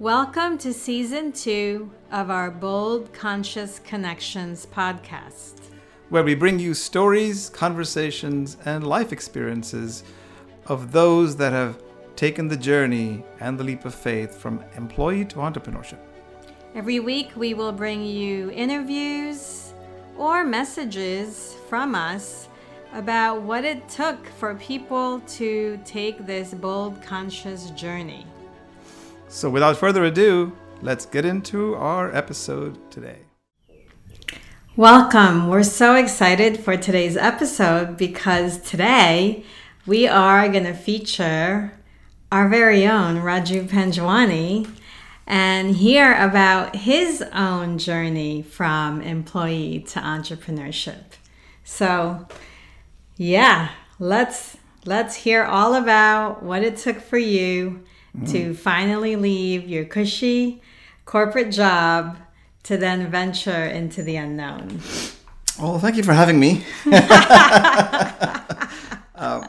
Welcome to season two of our Bold Conscious Connections podcast, where we bring you stories, conversations, and life experiences of those that have taken the journey and the leap of faith from employee to entrepreneurship. Every week, we will bring you interviews or messages from us about what it took for people to take this bold conscious journey. So, without further ado, let's get into our episode today. Welcome. We're so excited for today's episode because today we are going to feature our very own Raju Panjwani and hear about his own journey from employee to entrepreneurship. So, yeah, let's let's hear all about what it took for you mm. to finally leave your cushy corporate job to then venture into the unknown. Well, thank you for having me. um,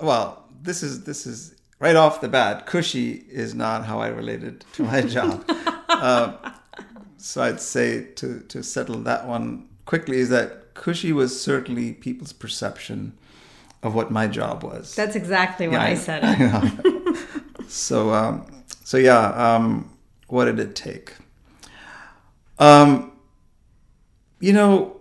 well, this is this is right off the bat. Cushy is not how I related to my job. uh, so I'd say to to settle that one quickly is that cushy was certainly people's perception of what my job was. That's exactly what yeah, I, I said. I so, um, so yeah, um, what did it take? Um, you know.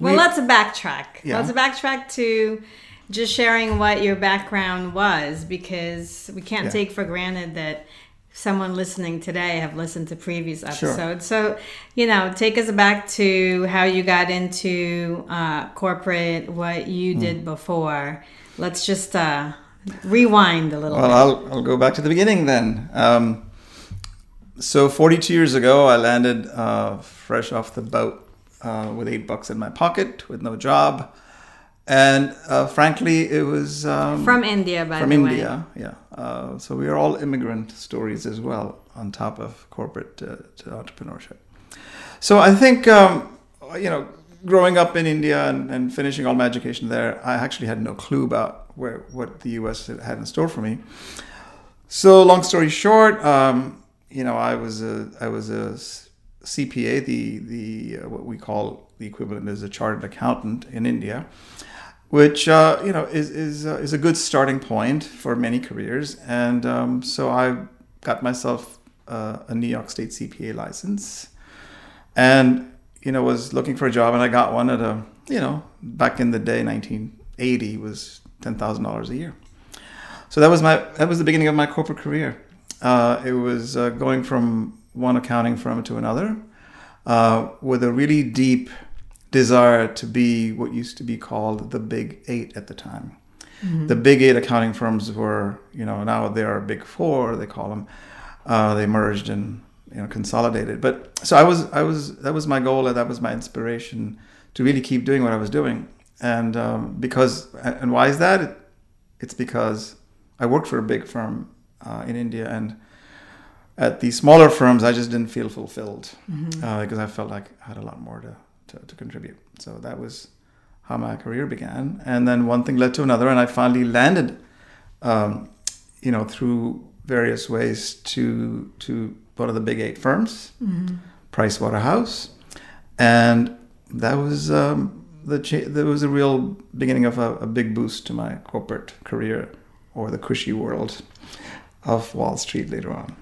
Well, we, let's backtrack. Yeah. Let's backtrack to just sharing what your background was because we can't yeah. take for granted that someone listening today have listened to previous episodes. Sure. So, you know, take us back to how you got into uh, corporate, what you mm. did before. Let's just uh, rewind a little well, I'll, I'll go back to the beginning then. Um, so, 42 years ago, I landed uh, fresh off the boat uh, with eight bucks in my pocket with no job and uh, frankly, it was um, from India, by from India, way. yeah. Uh, so we are all immigrant stories as well, on top of corporate uh, entrepreneurship. So I think um, you know, growing up in India and, and, finishing all my education there, I actually had no clue about where what the U.S. had in store for me. So long story short, um, you know, I was a I was a CPA, the the uh, what we call the equivalent is a chartered accountant in India which uh, you know is is uh, is a good starting point for many careers. And um, so I got myself uh, a New York State CPA license, and you know was looking for a job, and I got one at a you know back in the day, 1980 was ten thousand dollars a year. So that was my that was the beginning of my corporate career. Uh, it was uh, going from one accounting firm to another uh, with a really deep desire to be what used to be called the big eight at the time. Mm-hmm. The big eight accounting firms were, you know, now they are big four, they call them. Uh, they merged and you know consolidated. But so I was, I was that was my goal and that was my inspiration to really keep doing what I was doing. And um, because and why is that? It's because I worked for a big firm uh, in India and at the smaller firms I just didn't feel fulfilled mm-hmm. uh, because I felt like I had a lot more to to, to contribute. So that was how my career began. And then one thing led to another, and I finally landed, um, you know, through various ways to to one of the big eight firms, mm-hmm. Price Waterhouse, and that was um, the cha- there was a real beginning of a, a big boost to my corporate career or the cushy world of Wall Street later on.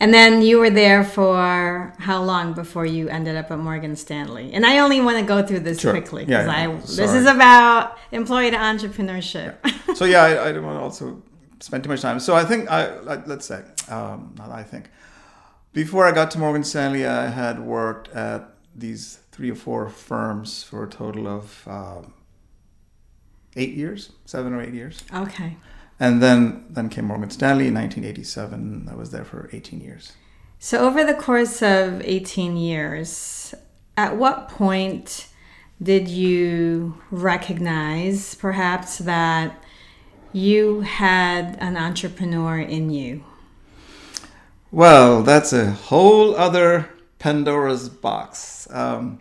And then you were there for how long before you ended up at Morgan Stanley? And I only want to go through this sure. quickly because yeah, yeah, I this is about employee to entrepreneurship. Yeah. So yeah, I, I don't want to also spend too much time. So I think I let's say um, not I think before I got to Morgan Stanley, I had worked at these three or four firms for a total of um, eight years, seven or eight years. Okay. And then then came Morgan Stanley in 1987. I was there for 18 years. So over the course of 18 years, at what point did you recognize perhaps that you had an entrepreneur in you? Well, that's a whole other Pandora's box. Um,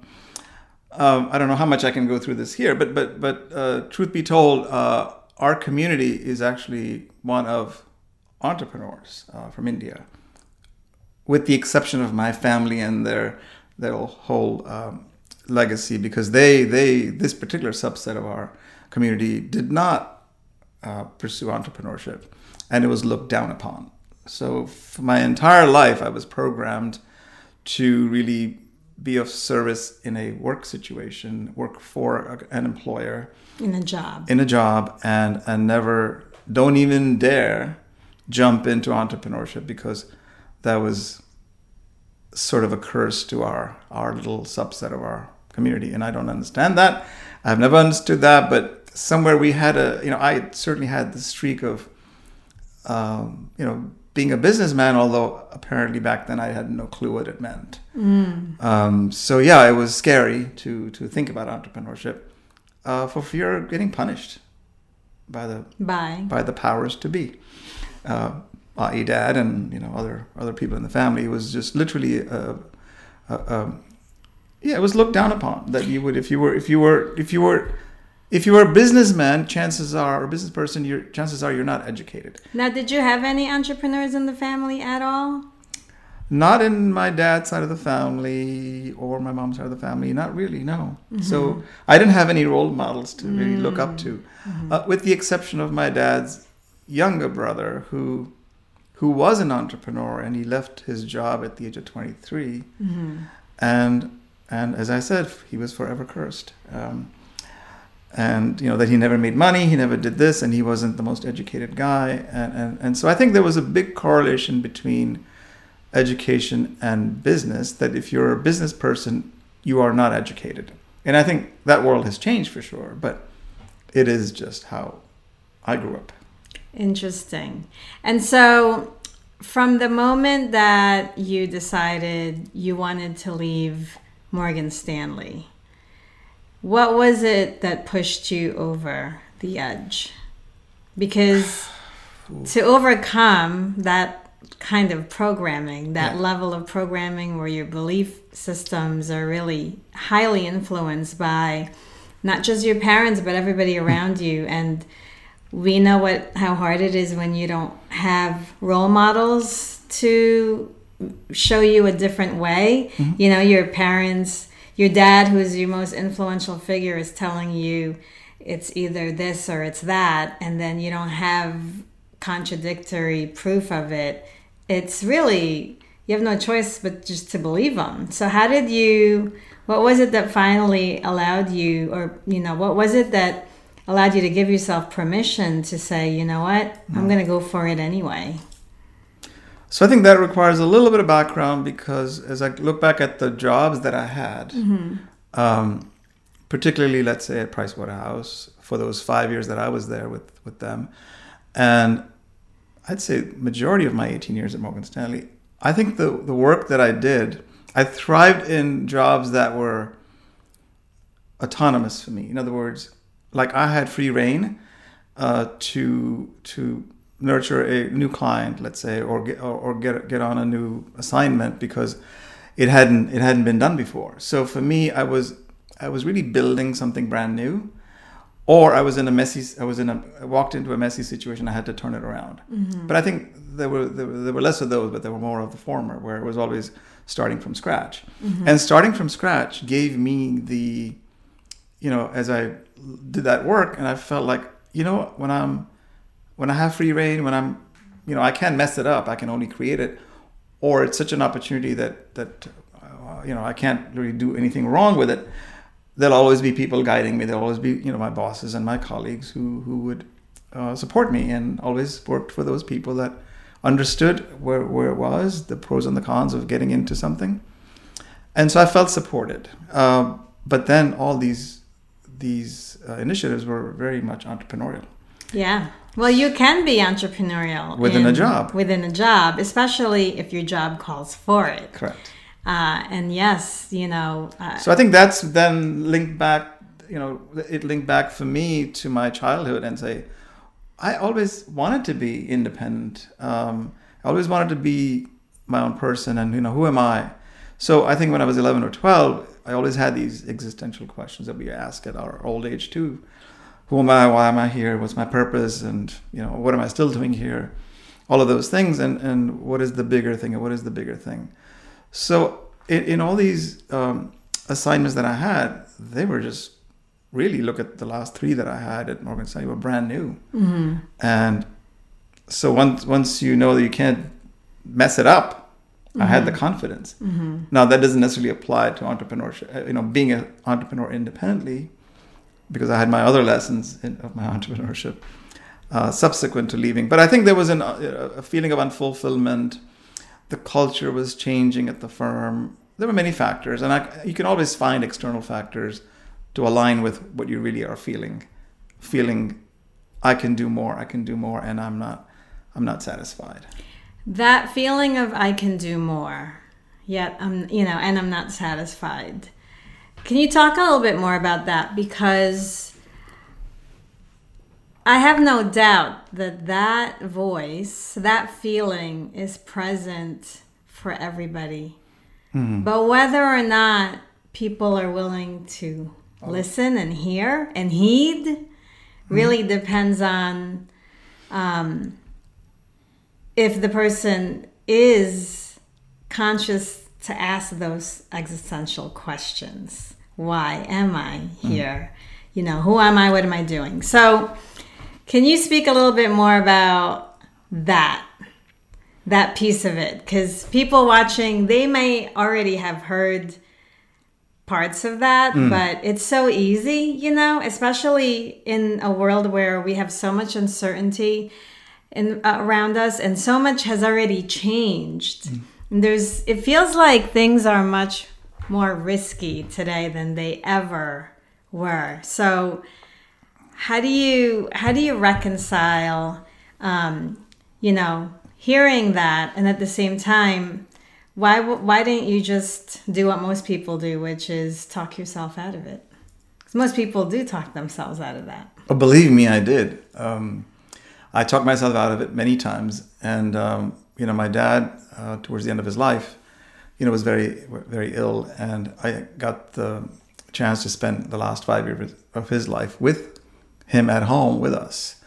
um, I don't know how much I can go through this here, but but but uh, truth be told, uh, our community is actually one of entrepreneurs uh, from India, with the exception of my family and their their whole um, legacy, because they they this particular subset of our community did not uh, pursue entrepreneurship, and it was looked down upon. So for my entire life, I was programmed to really be of service in a work situation, work for an employer, in a job, in a job, and and never don't even dare jump into entrepreneurship because that was sort of a curse to our our little subset of our community, and I don't understand that. I've never understood that, but somewhere we had a you know I certainly had the streak of um, you know being a businessman, although apparently back then I had no clue what it meant. Mm. Um, so yeah, it was scary to to think about entrepreneurship uh, for fear of getting punished by the by by the powers to be, uh, i.e., dad and you know other other people in the family. It was just literally a, a, a, yeah, it was looked down upon that you would if you were if you were if you were if you are a businessman, chances are, or a business person, your chances are you're not educated. Now, did you have any entrepreneurs in the family at all? Not in my dad's side of the family or my mom's side of the family. Not really, no. Mm-hmm. So I didn't have any role models to really mm-hmm. look up to, mm-hmm. uh, with the exception of my dad's younger brother, who who was an entrepreneur and he left his job at the age of 23, mm-hmm. and and as I said, he was forever cursed. Um, and you know that he never made money he never did this and he wasn't the most educated guy and, and, and so i think there was a big correlation between education and business that if you're a business person you are not educated. And i think that world has changed for sure but it is just how i grew up. Interesting. And so from the moment that you decided you wanted to leave morgan stanley what was it that pushed you over the edge? Because to overcome that kind of programming, that yeah. level of programming where your belief systems are really highly influenced by not just your parents but everybody around you and we know what how hard it is when you don't have role models to show you a different way. Mm-hmm. You know, your parents your dad, who is your most influential figure, is telling you it's either this or it's that, and then you don't have contradictory proof of it, it's really, you have no choice but just to believe them. So, how did you, what was it that finally allowed you, or, you know, what was it that allowed you to give yourself permission to say, you know what, I'm mm. going to go for it anyway? So I think that requires a little bit of background because as I look back at the jobs that I had, mm-hmm. um, particularly let's say at Price Waterhouse for those five years that I was there with with them, and I'd say majority of my 18 years at Morgan Stanley, I think the the work that I did, I thrived in jobs that were autonomous for me. In other words, like I had free reign uh, to to nurture a new client, let's say, or get or, or get get on a new assignment because it hadn't it hadn't been done before. So for me, I was I was really building something brand new, or I was in a messy I was in a I walked into a messy situation. I had to turn it around. Mm-hmm. But I think there were, there were there were less of those, but there were more of the former, where it was always starting from scratch. Mm-hmm. And starting from scratch gave me the, you know, as I did that work, and I felt like you know when I'm when I have free reign, when I'm, you know, I can't mess it up. I can only create it, or it's such an opportunity that that uh, you know I can't really do anything wrong with it. There'll always be people guiding me. There'll always be you know my bosses and my colleagues who who would uh, support me and always worked for those people that understood where where it was, the pros and the cons of getting into something, and so I felt supported. Uh, but then all these these uh, initiatives were very much entrepreneurial. Yeah. Well, you can be entrepreneurial within in, a job. Within a job, especially if your job calls for it. Correct. Uh, and yes, you know. Uh, so I think that's then linked back. You know, it linked back for me to my childhood and say, I always wanted to be independent. Um, I always wanted to be my own person, and you know, who am I? So I think when I was 11 or 12, I always had these existential questions that we ask at our old age too who am I? Why am I here? What's my purpose? And you know, what am I still doing here? all of those things, and and what is the bigger thing, and what is the bigger thing. So in, in all these um, assignments that I had, they were just really look at the last three that I had at Morgan Stanley were brand new, Mm-hmm. and so once once you know that you can't mess it up, I had the confidence. Mm-hmm. Now that doesn't necessarily apply to entrepreneurship. uh, You know, being an entrepreneur independently, because I had my other lessons in, of my entrepreneurship uh, subsequent to leaving. But I think there was an, uh, a feeling of unfulfillment. The culture was changing at the firm. There were many factors, and I, you can always find external factors to align with what you really are feeling. Feeling, I can do more. I can do more, and I'm not. I'm not satisfied. That feeling of I can do more, yet I'm, you know, and I'm not satisfied. Can you talk a little bit more about that? Because I have no doubt that that voice, that feeling is present for everybody. But whether or not people are willing to listen and hear and heed really depends on um, if the person is conscious to ask those existential questions why am i mm. here? You know who am i? What am i doing? So can you speak a little bit more about that that piece of it? Because people watching they may already have heard parts of that mm. but it's so easy you know especially in a world where we have so much uncertainty in, around us and so much has already changed. And there's it feels like things are much more risky today than they ever were so how do you how do you reconcile um, you know hearing that and at the same time why why didn't you just do what most people do which is talk yourself out of it? Because most people do talk themselves out of that Oh, believe me, I did. Um, I talked myself out of it many times, and um, you know, my dad, uh, towards the end of his life, you know, was very, very ill, and I got the chance to spend the last five years of his life with him at home with us.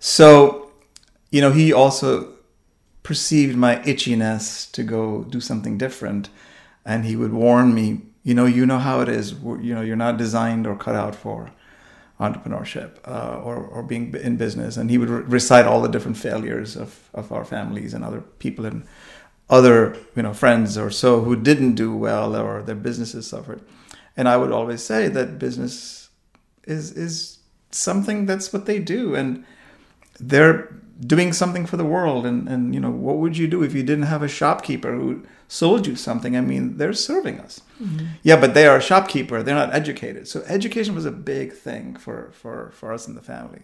So, you know, he also perceived my itchiness to go do something different, and he would warn me, you know, you know how it is. You know, you're not designed or cut out for entrepreneurship uh, or, or being in business. And he would re- recite all the different failures of, of our families and other people and other, you know, friends or so who didn't do well or their businesses suffered. And I would always say that business is, is something that's what they do. And they're doing something for the world. And, and, you know, what would you do if you didn't have a shopkeeper who sold you something? I mean, they're serving us. Mm-hmm. Yeah, but they are a shopkeeper. They're not educated. So education was a big thing for for for us in the family.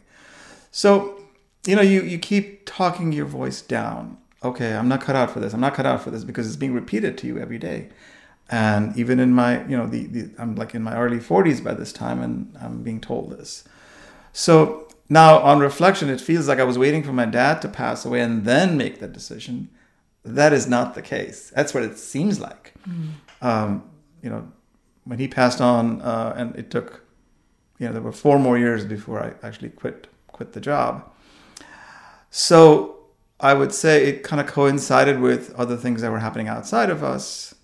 So you know, you you keep talking your voice down. Okay, I'm not cut out for this. I'm not cut out for this because it's being repeated to you every day. And even in my, you know, the, the I'm like in my early 40s by this time, and I'm being told this. So now, on reflection, it feels like I was waiting for my dad to pass away and then make that decision. That is not the case. That's what it seems like. Um, you know, when he passed on, uh, and it took, you know, there were four more years before I actually quit quit the job. So I would say it kind of coincided with other things that were happening outside of us,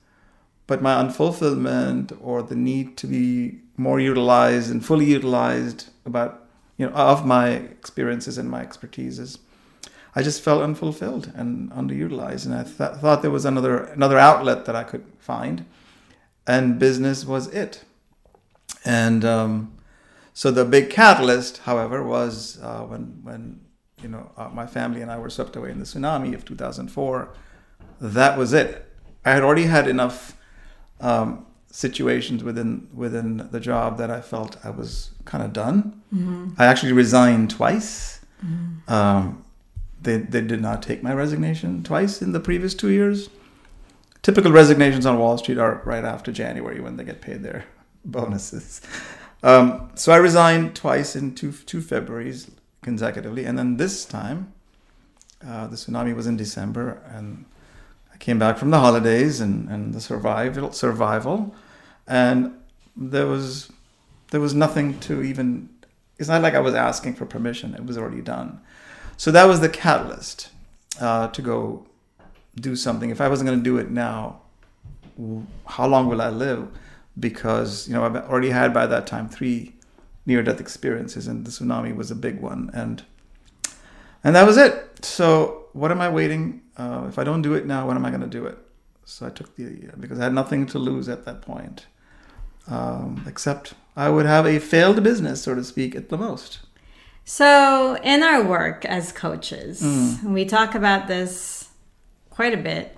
but my unfulfillment or the need to be more utilized and fully utilized about you know of my experiences and my expertises. I just felt unfulfilled and underutilized, and I th- thought there was another another outlet that I could find, and business was it. And um, so the big catalyst, however, was uh, when when you know uh, my family and I were swept away in the tsunami of 2004. That was it. I had already had enough um, situations within within the job that I felt I was kind of done. I actually resigned twice. Um, they, they did not take my resignation twice in the previous two years. Typical resignations on Wall Street are right after January when they get paid their bonuses. Um, so I resigned twice in two two Februarys consecutively, and then this time, uh, the tsunami was in December, and I came back from the holidays and, and the survival survival, and there was there was nothing to even. It's not like I was asking for permission; it was already done. So that was the catalyst. uh, to go do something. If I wasn't going to do it now, how long will I live? Because you know I've already had by that time three near-death experiences, and the tsunami was a big one, and and that was it. So what am I waiting? Uh, if I don't do it now, when am I going to do it? So I took the because I had nothing to lose at that point, um, except I would have a failed business, so to speak, at the most. So, in our work as coaches, we talk about this quite a bit.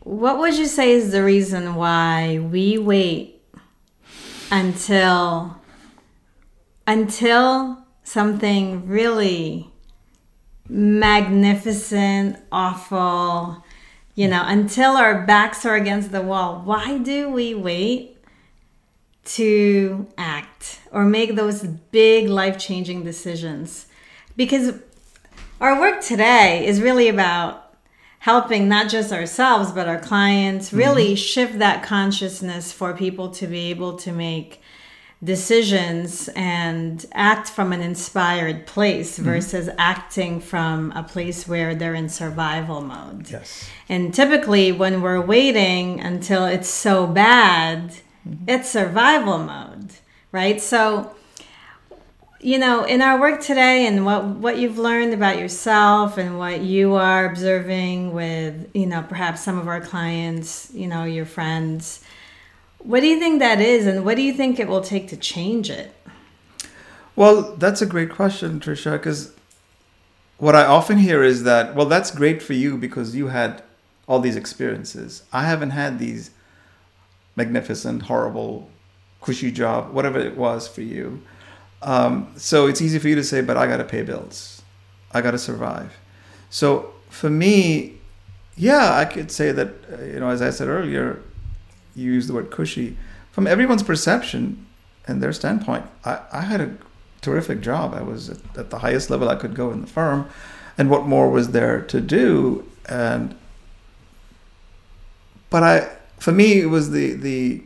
What would you say is the reason why we wait until until something really magnificent, awful, you know, until our backs are against the wall? Why do we wait to act or make those big life changing decisions. Because our work today is really about helping not just ourselves, but our clients really mm-hmm. shift that consciousness for people to be able to make decisions and act from an inspired place mm-hmm. versus acting from a place where they're in survival mode. Yes. And typically, when we're waiting until it's so bad, mm-hmm. it's survival mode, right? So, you know, in our work today and what, what you've learned about yourself and what you are observing with, you know, perhaps some of our clients, you know, your friends, what do you think that is? And what do you think it will take to change it? Well, that's a great question, Trisha, because what I often hear is that, well, that's great for you because you had all these experiences. I haven't had these magnificent, horrible, cushy job, whatever it was for you. Um, so it's easy for you to say, but I got to pay bills. I got to survive. So for me, yeah, I could say that, uh, you know, as I said earlier, you use the word cushy. From everyone's perception and their standpoint, I, I had a terrific job. I was at, at the highest level I could go in the firm. And what more was there to do? And, but I, for me, it was the, the,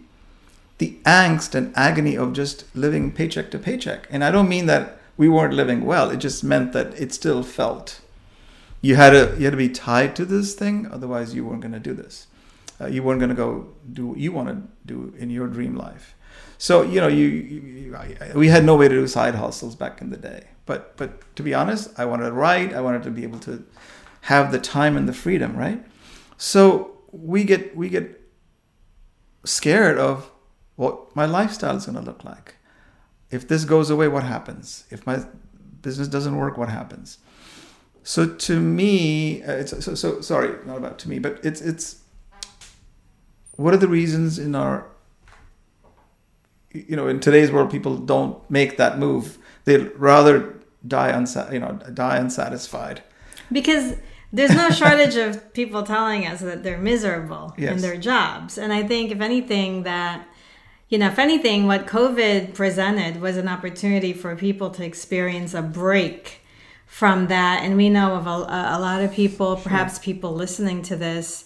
the angst and agony of just living paycheck to paycheck. And I don't mean that we weren't living well. It just meant that it still felt you had to you had to be tied to this thing, otherwise you weren't going to do this. Uh, you weren't going to go do what you want to do in your dream life. So you know, you, you, you I, we had no way to do side hustles back in the day. But but to be honest, I wanted to write. I wanted to be able to have the time and the freedom, right? So we get we get scared of what my lifestyle is going to look like. If this goes away, what happens? If my business doesn't work, what happens? So to me, uh, it's so, so sorry, not about to me, but it's it's what are the reasons in our you know in today's world people don't make that move. They'd rather die unsa- you know die unsatisfied. Because there's no shortage of people telling us that they're miserable in their jobs. And I think, if anything, that, you know, if anything, what COVID presented was an opportunity for people to experience a break from that. And we know of a, a lot of people, perhaps people listening to this,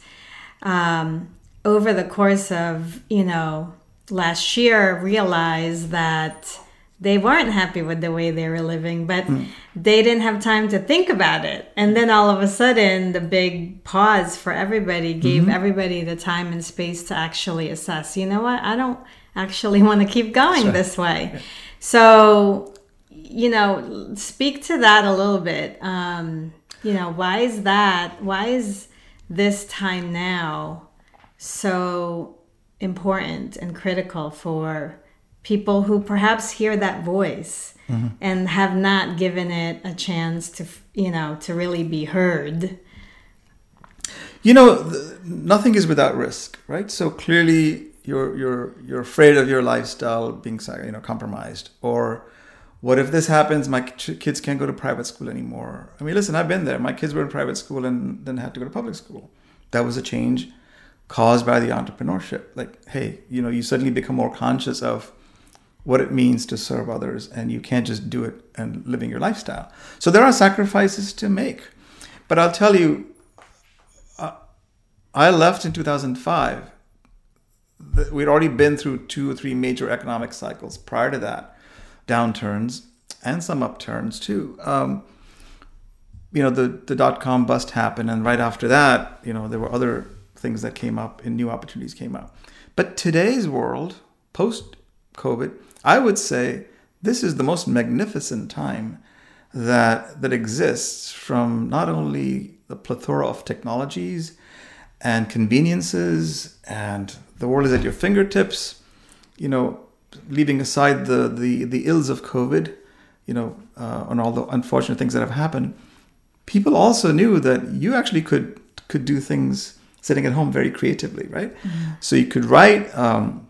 um, over the course of, you know, last year realized that they weren't happy with the way they were living, but they didn't have time to think about it. And then all of a sudden, the big pause for everybody gave everybody the time and space to actually assess, you know what, I don't actually want to keep going right. this way. So, you know, speak to that a little bit. Um, you know, why is that? Why is this time now so important and critical for people who perhaps hear that voice mm-hmm. and have not given it a chance to, you know, to really be heard? You know, th- nothing is without risk, right? So clearly, you're you're you're afraid of your lifestyle being you know compromised, or what if this happens? My kids can't go to private school anymore. I mean, listen, I've been there. My kids were in private school and then had to go to public school. That was a change caused by the entrepreneurship. Like, hey, you know, you suddenly become more conscious of what it means to serve others, and you can't just do it and living your lifestyle. So there are sacrifices to make. But I'll tell you, I left in 2005. We'd already been through two or three major economic cycles prior to that, downturns and some upturns too. Um, you know the the dot com bust happened, and right after that, you know there were other things that came up and new opportunities came up. But today's world, post COVID, I would say this is the most magnificent time that that exists from not only the plethora of technologies and conveniences and the world is at your fingertips you know leaving aside the the, the ills of covid you know uh, and all the unfortunate things that have happened people also knew that you actually could could do things sitting at home very creatively right mm-hmm. so you could write um,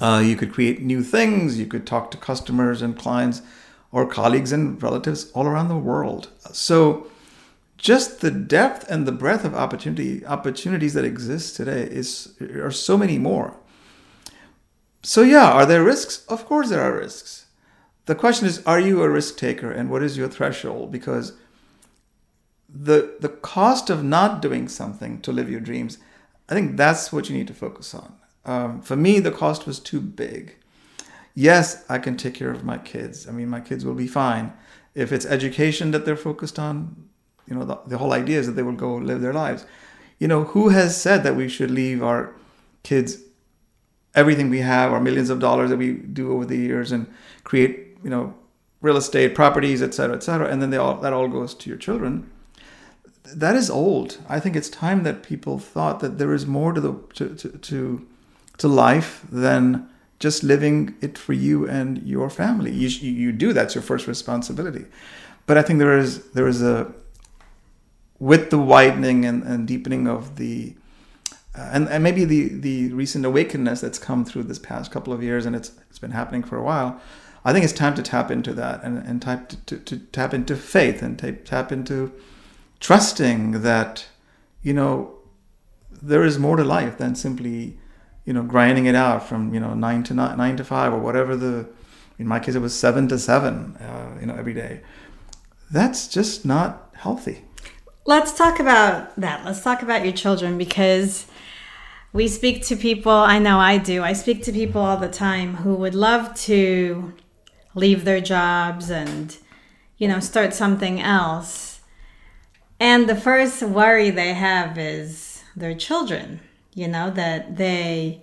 uh, you could create new things you could talk to customers and clients or colleagues and relatives all around the world. So just the depth and the breadth of opportunity opportunities that exist today is are so many more. So yeah, are there risks? Of course there are risks. The question is, are you a risk taker and what is your threshold? Because the the cost of not doing something to live your dreams, I think that's what you need to focus on. Um, for me, the cost was too big yes, I can take care of my kids. I mean, my kids will be fine. If it's education that they're focused on, you know, the, the whole idea is that they will go live their lives. You know, who has said that we should leave our kids everything we have, our millions of dollars that we do over the years, and create, you know, real estate, properties, et cetera, et cetera, and then they all that all goes to your children. That is old. I think it's time that people thought that there is more to the to to to, life than just living it for you and your family. You, you do that's your first responsibility. But I think there is there is a with the widening and, and deepening of the uh, and, and maybe the the recent awakeness that's come through this past couple of years and it's it's been happening for a while. I think it's time to tap into that and, and type to, to, to tap into faith and tap, tap into trusting that you know there is more to life than simply you know, grinding it out from, you know, nine to nine, nine to five or whatever the, in my case, it was seven to seven, uh, you know, every day. That's just not healthy. Let's talk about that. Let's talk about your children because we speak to people, I know I do, I speak to people all the time who would love to leave their jobs and, you know, start something else. And the first worry they have is their children you know, that they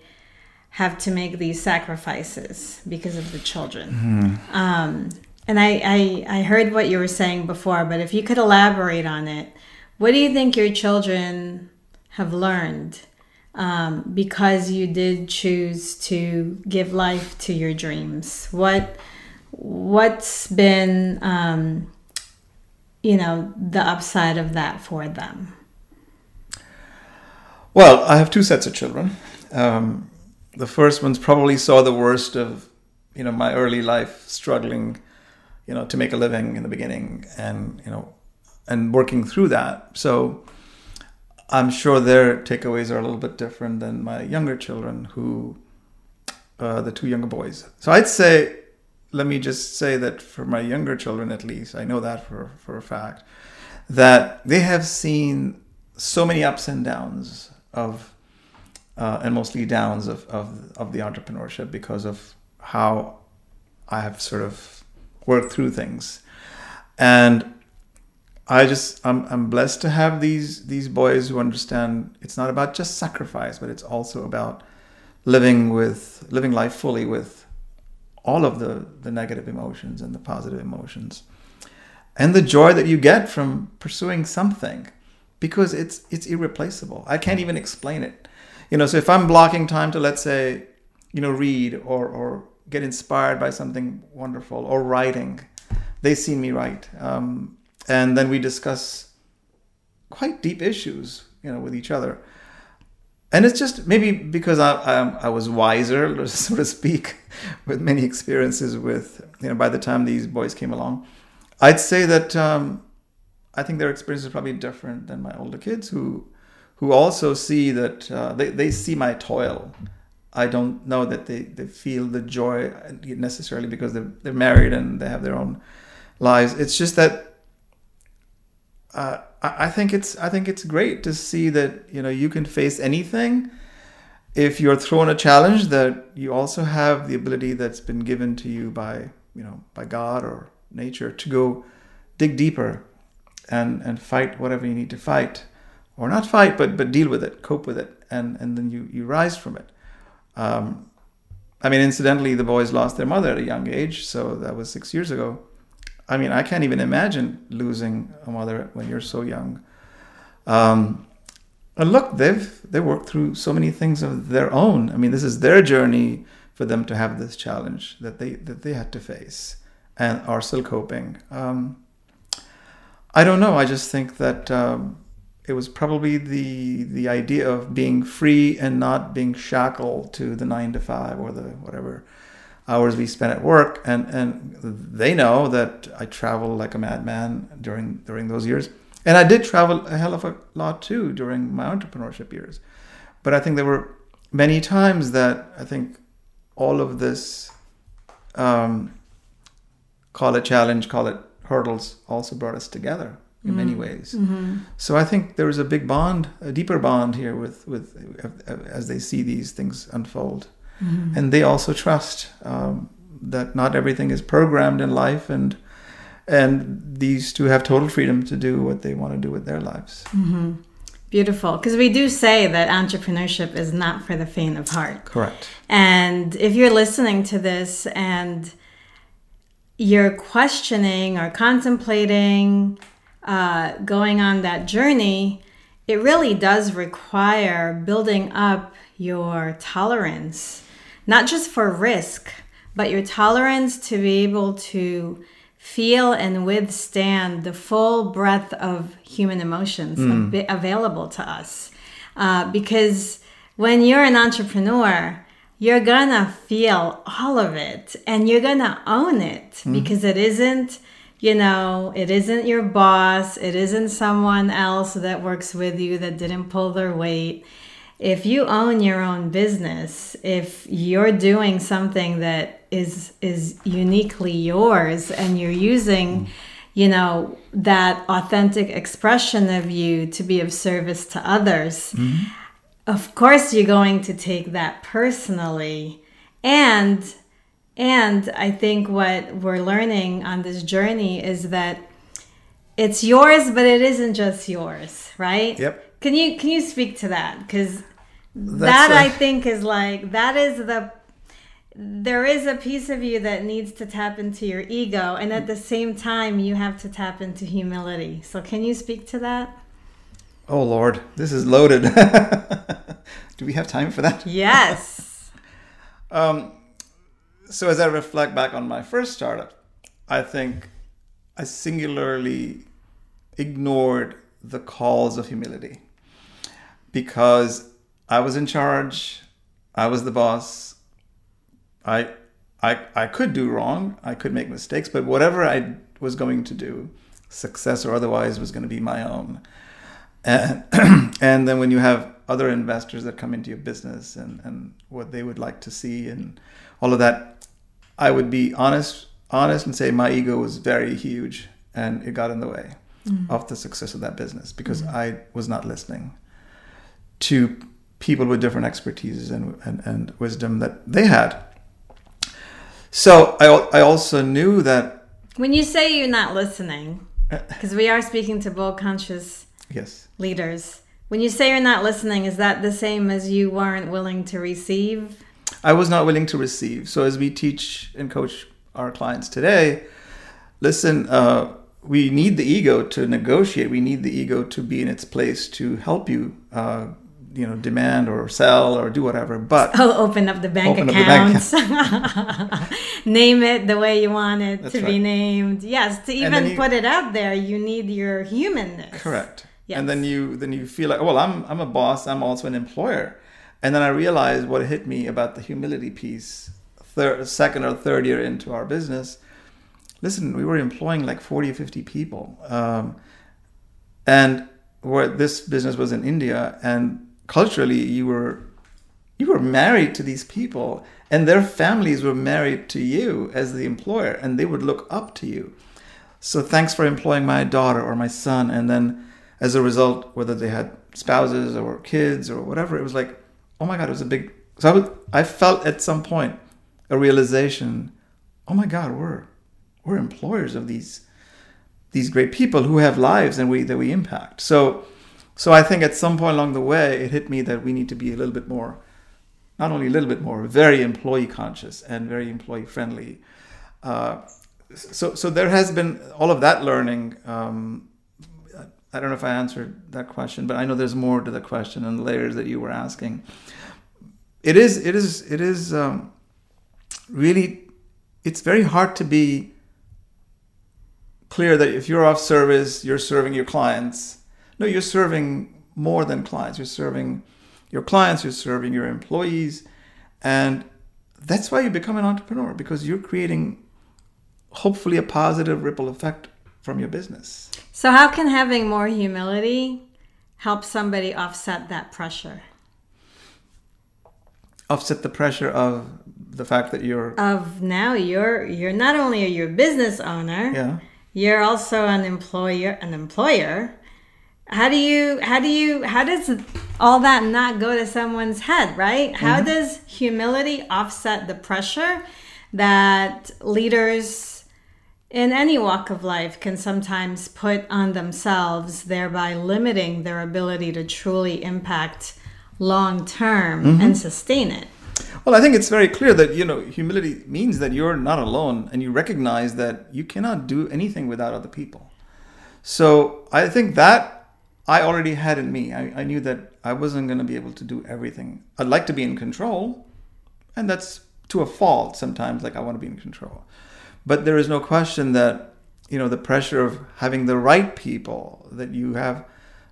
have to make these sacrifices because of the children. Mm-hmm. Um, and I, I, I heard what you were saying before, but if you could elaborate on it, what do you think your children have learned um, because you did choose to give life to your dreams? What what's been um, you know the upside of that for them? Well, I have two sets of children. Um, the first ones probably saw the worst of, you know, my early life struggling, you know, to make a living in the beginning, and you know, and working through that. So, I'm sure their takeaways are a little bit different than my younger children, who, uh, the two younger boys. So I'd say, let me just say that for my younger children, at least, I know that for for a fact, that they have seen so many ups and downs of uh, and mostly downs of, of of the entrepreneurship because of how I have sort of worked through things, and I just I'm I'm blessed to have these these boys who understand it's not about just sacrifice, but it's also about living with living life fully with all of the the negative emotions and the positive emotions and the joy that you get from pursuing something because it's it's irreplaceable. I can't even explain it. You know, so if I'm blocking time to let's say, you know, read or or get inspired by something wonderful or writing, they see me write, um, and then we discuss quite deep issues, you know, with each other. And it's just maybe because I, I, I was wiser, so to speak, with many experiences with, you know, by the time these boys came along, I'd say that um, I think their experience is probably different than my older kids who who also see that uh, they, they see my toil. I don't know that they, they feel the joy necessarily because they're, they're married and they have their own lives. It's just that uh, I, think it's I think it's great to see that you know you can face anything if you're thrown a challenge that you also have the ability that's been given to you by you know by God or nature to go dig deeper and and fight whatever you need to fight, or not fight, but but deal with it, cope with it, and and then you you rise from it. Um, I mean, incidentally, the boys lost their mother at a young age, so that was six years ago. I mean, I can't even imagine losing a mother when you're so young. Um, and look, they've they worked through so many things of their own. I mean, this is their journey for them to have this challenge that they that they had to face and are still coping. Um, I don't know. I just think that um, it was probably the the idea of being free and not being shackled to the nine to five or the whatever hours we spent at work. And and they know that I travel like a madman during during those years. And I did travel a hell of a lot too during my entrepreneurship years. But I think there were many times that I think all of this, um, call it challenge, call it hurdles, also brought us together in mm-hmm. many ways. Mm-hmm. So I think there is a big bond, a deeper bond here with with as they see these things unfold, mm-hmm. and they also trust um, that not everything is programmed in life, and and these two have total freedom to do what they want to do with their lives. Mm-hmm. Beautiful. Because we do say that entrepreneurship is not for the faint of heart. Correct. And if you're listening to this and you're questioning or contemplating uh, going on that journey, it really does require building up your tolerance, not just for risk, but your tolerance to be able to feel and withstand the full breadth of human emotions mm. available to us. Uh, because when you're an entrepreneur, you're gonna feel all of it and you're gonna own it mm. because it isn't, you know, it isn't your boss, it isn't someone else that works with you that didn't pull their weight if you own your own business, if you're doing something that is is uniquely yours and you're using, you know, that authentic expression of you to be of service to others, mm-hmm. of course you're going to take that personally. And and I think what we're learning on this journey is that it's yours, but it isn't just yours, right? Yep. Can you can you speak to that? Because that a, I think is like that is the there is a piece of you that needs to tap into your ego and at the same time you have to tap into humility. So can you speak to that? Oh lord, this is loaded. Do we have time for that? Yes. um so as I reflect back on my first startup, I think I singularly ignored the calls of humility because I was in charge. I was the boss. I, I, I could do wrong. I could make mistakes, but whatever I was going to do, success or otherwise, was going to be my own. And, and then when you have other investors that come into your business and, and what they would like to see and all of that, I would be honest, honest and say my ego was very huge and it got in the way mm. of the success of that business because mm. I was not listening to people with different expertises and, and, and wisdom that they had. So I, I also knew that. When you say you're not listening, because we are speaking to bold conscious yes. leaders, when you say you're not listening, is that the same as you weren't willing to receive? I was not willing to receive. So as we teach and coach our clients today, listen, uh, we need the ego to negotiate. We need the ego to be in its place to help you uh, you know demand or sell or do whatever but oh open up the bank accounts. name it the way you want it That's to right. be named. Yes to even you, put it out there you need your humanness. Correct. Yes. and then you then you feel like well i'm i'm a boss i'm also an employer. And then i realized what hit me about the humility piece third second or third year into our business. Listen we were employing like 40 or 50 people um, and where this business was in india and culturally you were you were married to these people and their families were married to you as the employer and they would look up to you so thanks for employing my daughter or my son and then as a result whether they had spouses or kids or whatever it was like oh my god it was a big so i, would, I felt at some point a realization oh my god we're we're employers of these these great people who have lives and we that we impact. So so I think at some point along the way it hit me that we need to be a little bit more not only a little bit more, very employee conscious and very employee friendly. Uh, so, so there has been all of that learning. Um, I don't know if I answered that question, but I know there's more to the question and layers that you were asking. It is, it is, it is um, really, it's very hard to be clear that if you're off service, you're serving your clients. No, you're serving more than clients. You're serving your clients, you're serving your employees. And that's why you become an entrepreneur because you're creating hopefully a positive ripple effect from your business. So, how can having more humility help somebody offset that pressure? Offset the pressure of the fact that you're of now you're you're not only are you a business owner, yeah, you're also an employer an employer how do you how do you how does all that not go to someone's head right how mm-hmm. does humility offset the pressure that leaders in any walk of life can sometimes put on themselves thereby limiting their ability to truly impact long term mm-hmm. and sustain it well i think it's very clear that you know humility means that you're not alone and you recognize that you cannot do anything without other people so i think that I already had in me. I, I knew that I wasn't going to be able to do everything. I'd like to be in control, and that's to a fault sometimes, like I want to be in control. But there is no question that, you know, the pressure of having the right people, that you have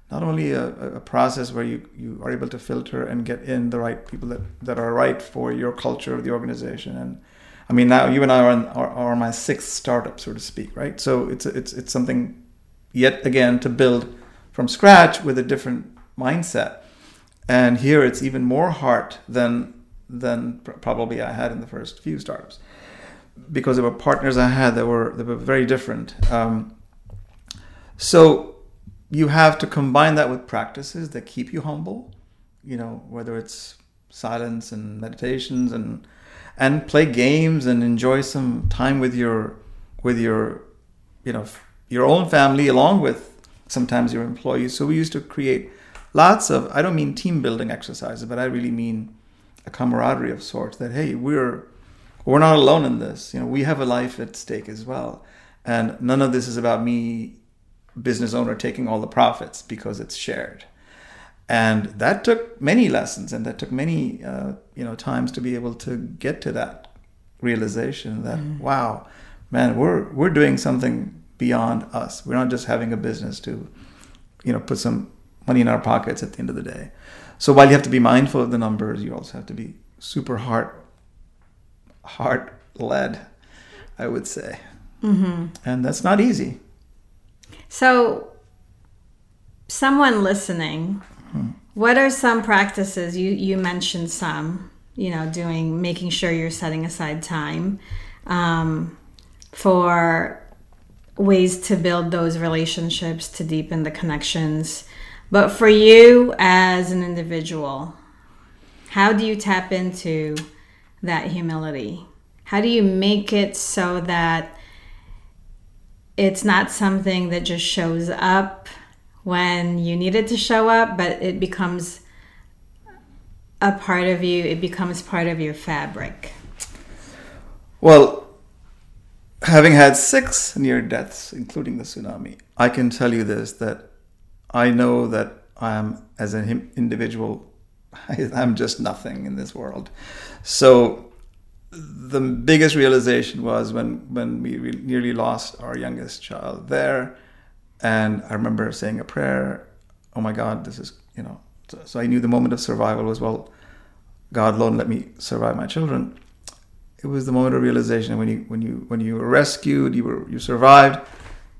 not only a, a process where you, you are able to filter and get in the right people that, that are right for your culture of the organization. And I mean, now you and I are are, are my sixth startup, so to speak, right? So it's, it's, it's something yet again to build from scratch with a different mindset. And here it's even more heart than than probably I had in the first few startups because there were partners I had that were that were very different. Um, so you have to combine that with practices that keep you humble. You know, whether it's silence and meditations and and play games and enjoy some time with your with your you know your own family along with sometimes your employees. So we used to create lots of, I don't mean team building exercises, but I really mean a camaraderie of sorts that, hey, we're, we're not alone in this. You know, we have a life at stake as well. And none of this is about me, business owner, taking all the profits because it's shared. And that took many lessons and that took many, uh, you know, times to be able to get to that realization that, mm. wow, man, we're, we're doing something beyond us. We're not just having a business to, you know, put some money in our pockets at the end of the day. So while you have to be mindful of the numbers, you also have to be super heart heart led, I would say. Mm-hmm. And that's not easy. So, someone listening, mm-hmm. what are some practices? You you mentioned some. You know, doing making sure you're setting aside time um, for ways to build those relationships, to deepen the connections. But for you as an individual, how do you tap into that humility? How do you make it so that it's not something that just shows up when you need it to show up, but it becomes a part of you, it becomes part of your fabric? Well, having had six near deaths, including the tsunami, I can tell you this that I know that I am, as an individual, I'm just nothing in this world. So the biggest realization was when, when we nearly lost our youngest child there. And I remember saying a prayer, oh my God, this is, you know, so I knew the moment of survival was, well, God alone let me survive my children it was the moment of realization when you when you when you were rescued, you were you survived.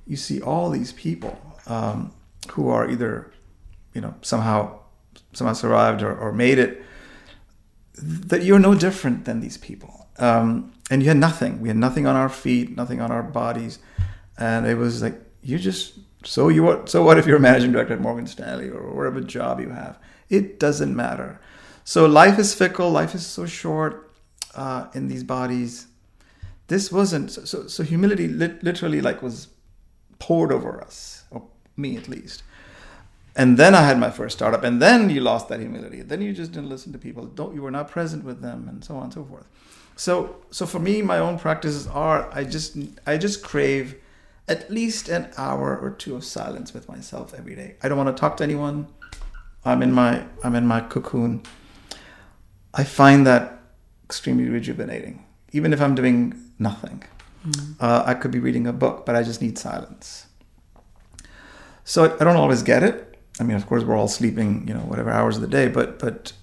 You see all these people um, who are either, you know, somehow somehow survived or, or made it. That you're no different than these people, um, and you had nothing. We had nothing on our feet, nothing on our bodies, and it was like you just so you what so what if you're a managing director at Morgan Stanley or whatever job you have? It doesn't matter. So life is fickle. Life is so short uh, in these bodies. This wasn't so. So, so humility lit, literally like was poured over us, or me at least. And then I had my first startup, and then you lost that humility. Then you just didn't listen to people. Don't you were not present with them, and so on and so forth. So, so for me, my own practices are I just I just crave at least an hour or two of silence with myself every day. I don't want to talk to anyone. I'm in my I'm in my cocoon. I find that extremely rejuvenating, even if I'm doing nothing. Mm. Uh, I could be reading a book, but I just need silence. So I don't always get it I mean, of course, we're all sleeping, you know, whatever hours of the day, but but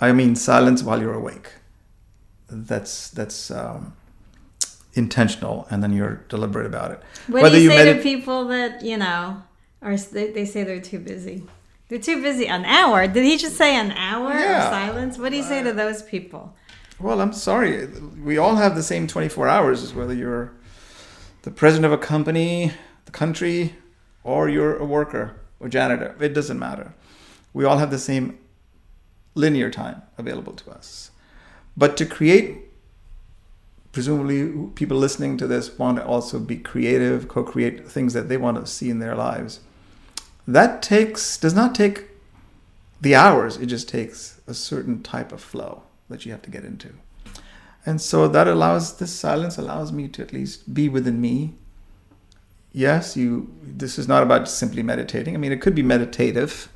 I mean, silence while you're awake. That's that's um, intentional, and then you're deliberate about it. What Whether do you, you say to people that you know, or they, they say they're too busy? They're too busy. An hour? Did he just say an hour yeah. of silence? What do you say to those people? Well, I'm sorry. We all have the same 24 hours, whether you're the president of a company, the country, or you're a worker or janitor. It doesn't matter. We all have the same linear time available to us. But to create, presumably, people listening to this want to also be creative, co create things that they want to see in their lives. That takes, does not take the hours, it just takes a certain type of flow that you have to get into. And so that allows, this silence allows me to at least be within me yes, you. This is not about simply meditating. I mean, it could be meditative.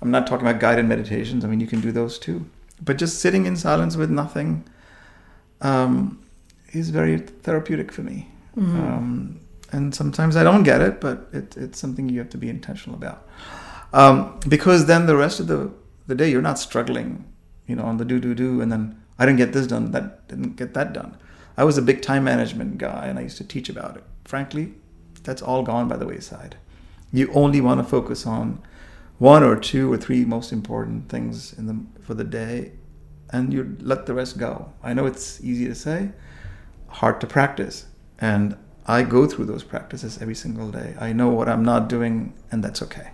I'm not talking about guided meditations. I mean, you can do those too. But just sitting in silence with nothing um, is very therapeutic for me. Mm-hmm. Um, and sometimes I don't get it, but it, it's something you have to be intentional about. Um, because then the rest of the, the day, you're not struggling, you know, on the do, do, do, and then I didn't get this done, that didn't get that done. I was a big time management guy and I used to teach about it. Frankly, that's all gone by the wayside. You only want to focus on one or two or three most important things in the for the day, and you let the rest go. I know it's easy to say, hard to practice, and I go through those practices every single day. I know what I'm not doing, and that's okay.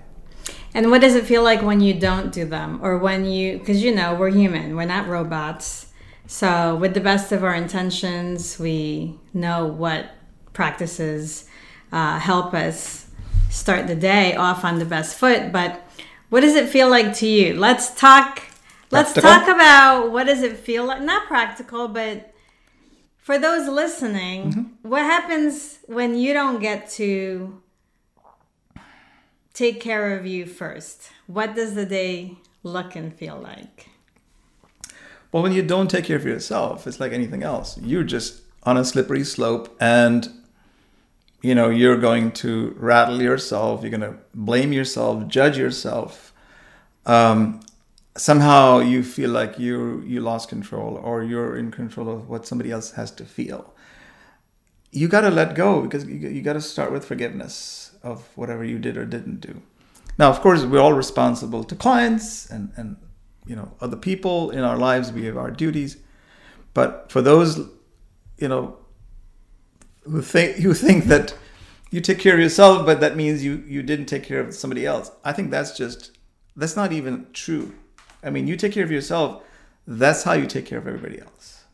And what does it feel like when you don't do them, or when you? Because you know we're human, we're not robots. So, with the best of our intentions, we know what practices uh, help us start the day off on the best foot. But what does it feel like to you? Let's talk. Let's practical? talk about what does it feel like. Not practical, but for those listening, mm-hmm. what happens when you don't get to take care of you first? What does the day look and feel like? Well, when you don't take care of yourself, it's like anything else. You're just on a slippery slope and you know you're going to rattle yourself you're going to blame yourself judge yourself um, somehow you feel like you you lost control or you're in control of what somebody else has to feel you got to let go because you, you got to start with forgiveness of whatever you did or didn't do now of course we're all responsible to clients and and you know other people in our lives we have our duties but for those you know who think you think that you take care of yourself, but that means you you didn't take care of somebody else. I think that's just that's not even true. I mean, you take care of yourself. That's how you take care of everybody else.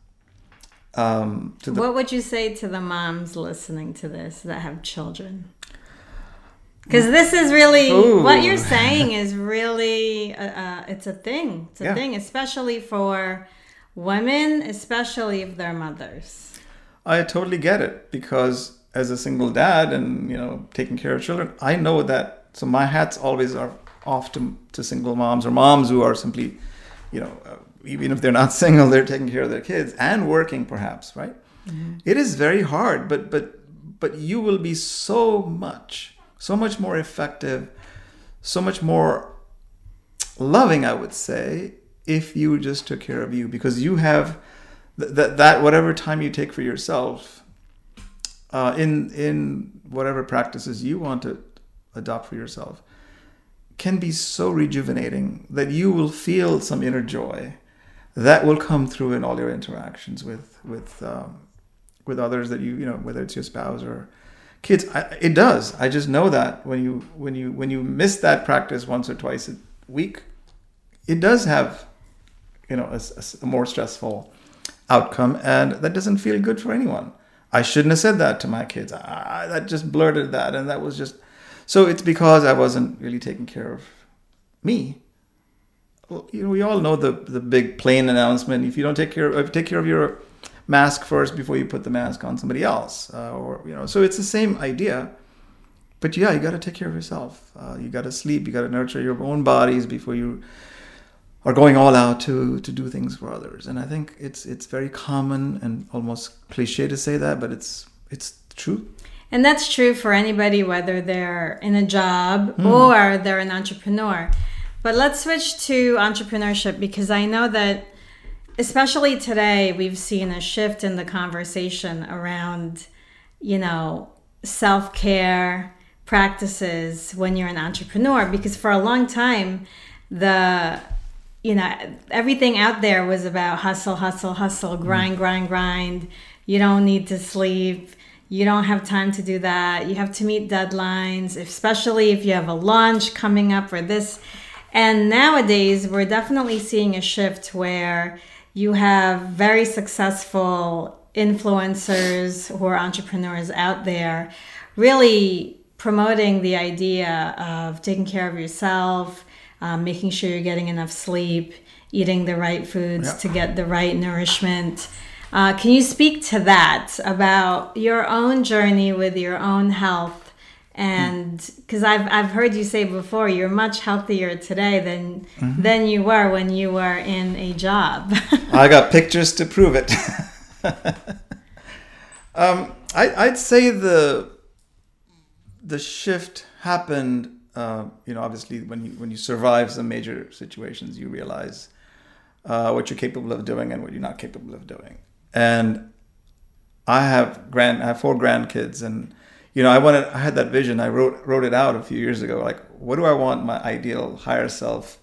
Um, the, what would you say to the moms listening to this that have children? Because this is really Ooh. what you're saying is really uh, uh, it's a thing. It's a yeah. thing, especially for women, especially if they're mothers. I totally get it because as a single dad and you know taking care of children, I know that. So my hats always are off to, to single moms or moms who are simply, you know, uh, even if they're not single, they're taking care of their kids and working perhaps, right? Mm-hmm. It is very hard, but but but you will be so much so much more effective, so much more loving, I would say, if you just took care of you because you have that that whatever time you take for yourself uh, in in whatever practices you want to adopt for yourself can be so rejuvenating that you will feel some inner joy that will come through in all your interactions with with um, with others that you you know whether it's your spouse or kids I, it does i just know that when you when you when you miss that practice once or twice a week it does have you know a, a more stressful outcome, and that doesn't feel good for anyone. I shouldn't have said that to my kids. I, that just blurted that, and that was just. So it's because I wasn't really taking care of me. Well, you know, we all know the the big plane announcement. If you don't take care take care of your mask first before you put the mask on somebody else, uh, or you know, so it's the same idea. But yeah, you got to take care of yourself. Uh, you got to sleep. You got to nurture your own bodies before you are going all out to to do things for others. And I think it's it's very common and almost cliche to say that, but it's it's true. And that's true for anybody, whether they're in a job mm. or they're an entrepreneur. But let's switch to entrepreneurship because I know that, especially today, we've seen a shift in the conversation around, you know, self care practices when you're an entrepreneur. Because for a long time, the you know everything out there was about hustle, hustle, hustle, mm-hmm. grind, grind, grind. You don't need to sleep you don't have time to do that. You have to meet deadlines, especially if you have a launch coming up or this. And nowadays, we're definitely seeing a shift where you have very successful influencers who are entrepreneurs out there really promoting the idea of taking care of yourself, um, making sure you're getting enough sleep, eating the right foods yeah. to get the right nourishment. Uh, can you speak to that about your own journey with your own health and because I've I've heard you say before, you're much healthier today than mm-hmm. than you were when you were in a job. I got pictures to prove it. um, I, would say the the shift happened. Uh, you know, obviously, when you when you survive some major situations, you realize uh, what you're capable of doing and what you're not capable of doing. And I have grand, I have four grandkids, and you know, I wanted, I had that vision. I wrote wrote it out a few years ago. Like, what do I want my ideal higher self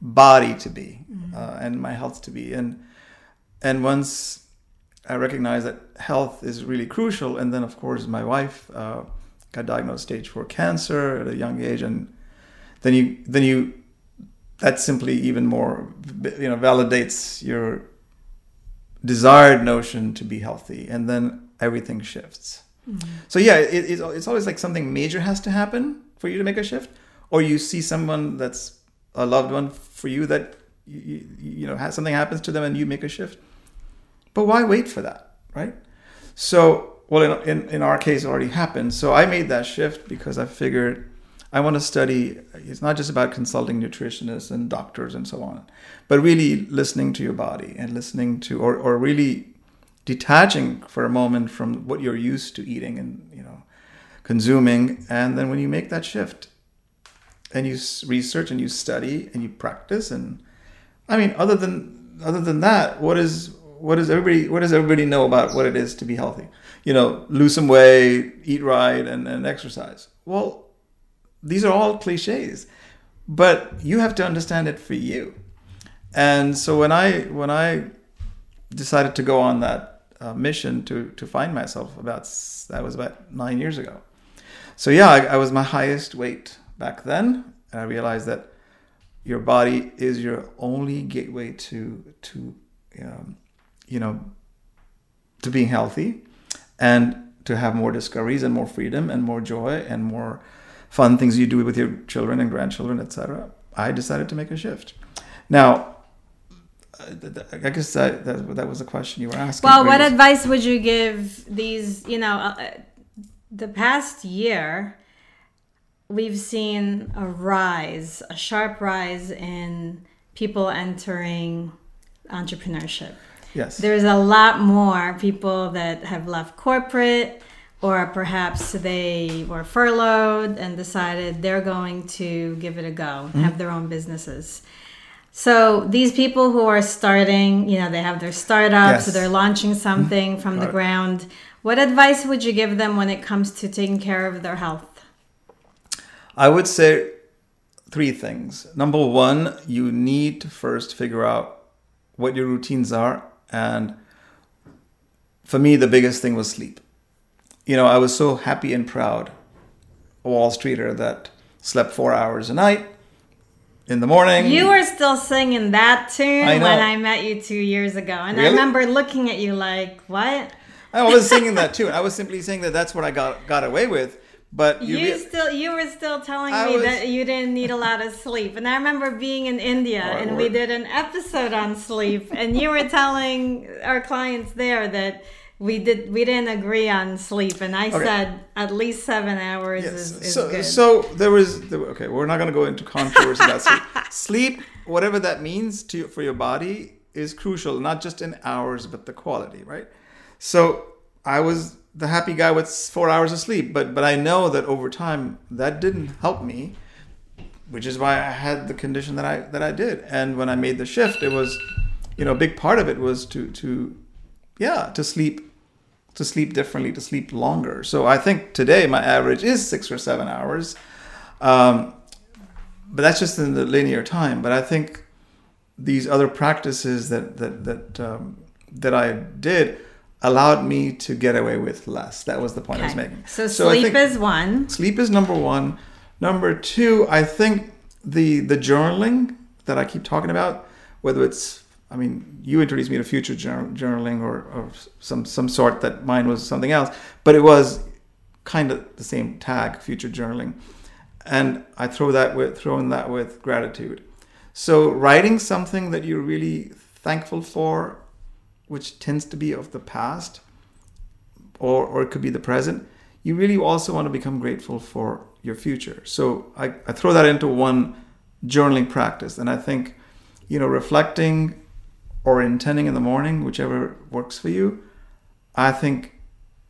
body to be, mm-hmm. uh, and my health to be? And and once I recognized that health is really crucial, and then of course my wife uh, got diagnosed stage four cancer at a young age, and then you then you that simply even more you know validates your desired notion to be healthy, and then everything shifts. So yeah, it, it's, it's always like something major has to happen for you to make a shift, or you see someone that's a loved one for you that you, you know something happens to them and you make a shift. But why wait for that, right? So well, in, in, in our case, it already happened. So I made that shift because I figured I want to study. It's not just about consulting nutritionists and doctors and so on, but really listening to your body and listening to, or, or really detaching for a moment from what you're used to eating and you know consuming. And then when you make that shift and you research and you study and you practice and i mean other than other than that what is what does everybody what does everybody know about what it is to be healthy? You know lose some weight eat right and, and exercise. Well these are all cliches but you have to understand it for you. And so when i when i decided to go on that uh, mission to to find myself. About that was about nine years ago. So yeah, I, I was my highest weight back then, and I realized that your body is your only gateway to to um, you know to being healthy and to have more discoveries and more freedom and more joy and more fun things you do with your children and grandchildren etc i decided to make a shift now I guess that, that that was the question you were asking. Well, what advice would you give these? You know, uh, the past year, we've seen a rise, a sharp rise in people entering entrepreneurship. Yes, there's a lot more people that have left corporate, or perhaps they were furloughed and decided they're going to give it a go, mm-hmm. have their own businesses. So these people who are starting, you know, they have their startups, yes. they're launching mm-hmm. something from the ground. What advice would you give them when it comes to taking care of their health? I would say three things. Number one, you need to first figure out what your routines are. And for me, the biggest thing was sleep. You know, I was so happy and proud, a Wall Streeter that slept four hours a night in the morning. You were still singing that tune I when I met you two years ago, and really? I remember looking at you like, "What?" I was singing that too. I was simply saying that that's what I got got away with. But you, you, still you were still telling I me was- that you didn't need a lot of sleep and i remember being in india Oh, and we did an episode on sleep and you were telling our clients there that we did we didn't agree on sleep and i Okay. said at least seven hours Yes. is, is so, good so there was there, okay. We're not going to go into controversy about sleep. Sleep, whatever that means to for your body, is crucial. Not just in hours, but the quality, right? So I was the happy guy with four hours of sleep, but but I know that over time that didn't help me, which is why I had the condition that I that I did. And when I made the shift, it was, you know, a big part of it was to to, yeah, to sleep to sleep differently, to sleep longer. So I think today my average is six or seven hours. Um, but that's just in the linear time. But I think these other practices that that that um, that I did allowed me to get away with less. That was the point I was making. so I sleep is one sleep is number one. Number two, I think the the journaling that I keep talking about, whether it's I mean, you introduced me to future jour- journaling or, or some some sort that mine was something else, but it was kind of the same tag, future journaling, and I throw that with throw in that with gratitude. So writing something that you're really thankful for, which tends to be of the past, or or it could be the present, you really also want to become grateful for your future. So I, I throw that into one journaling practice, and I think, you know, reflecting or in intending in the morning, whichever works for you, I think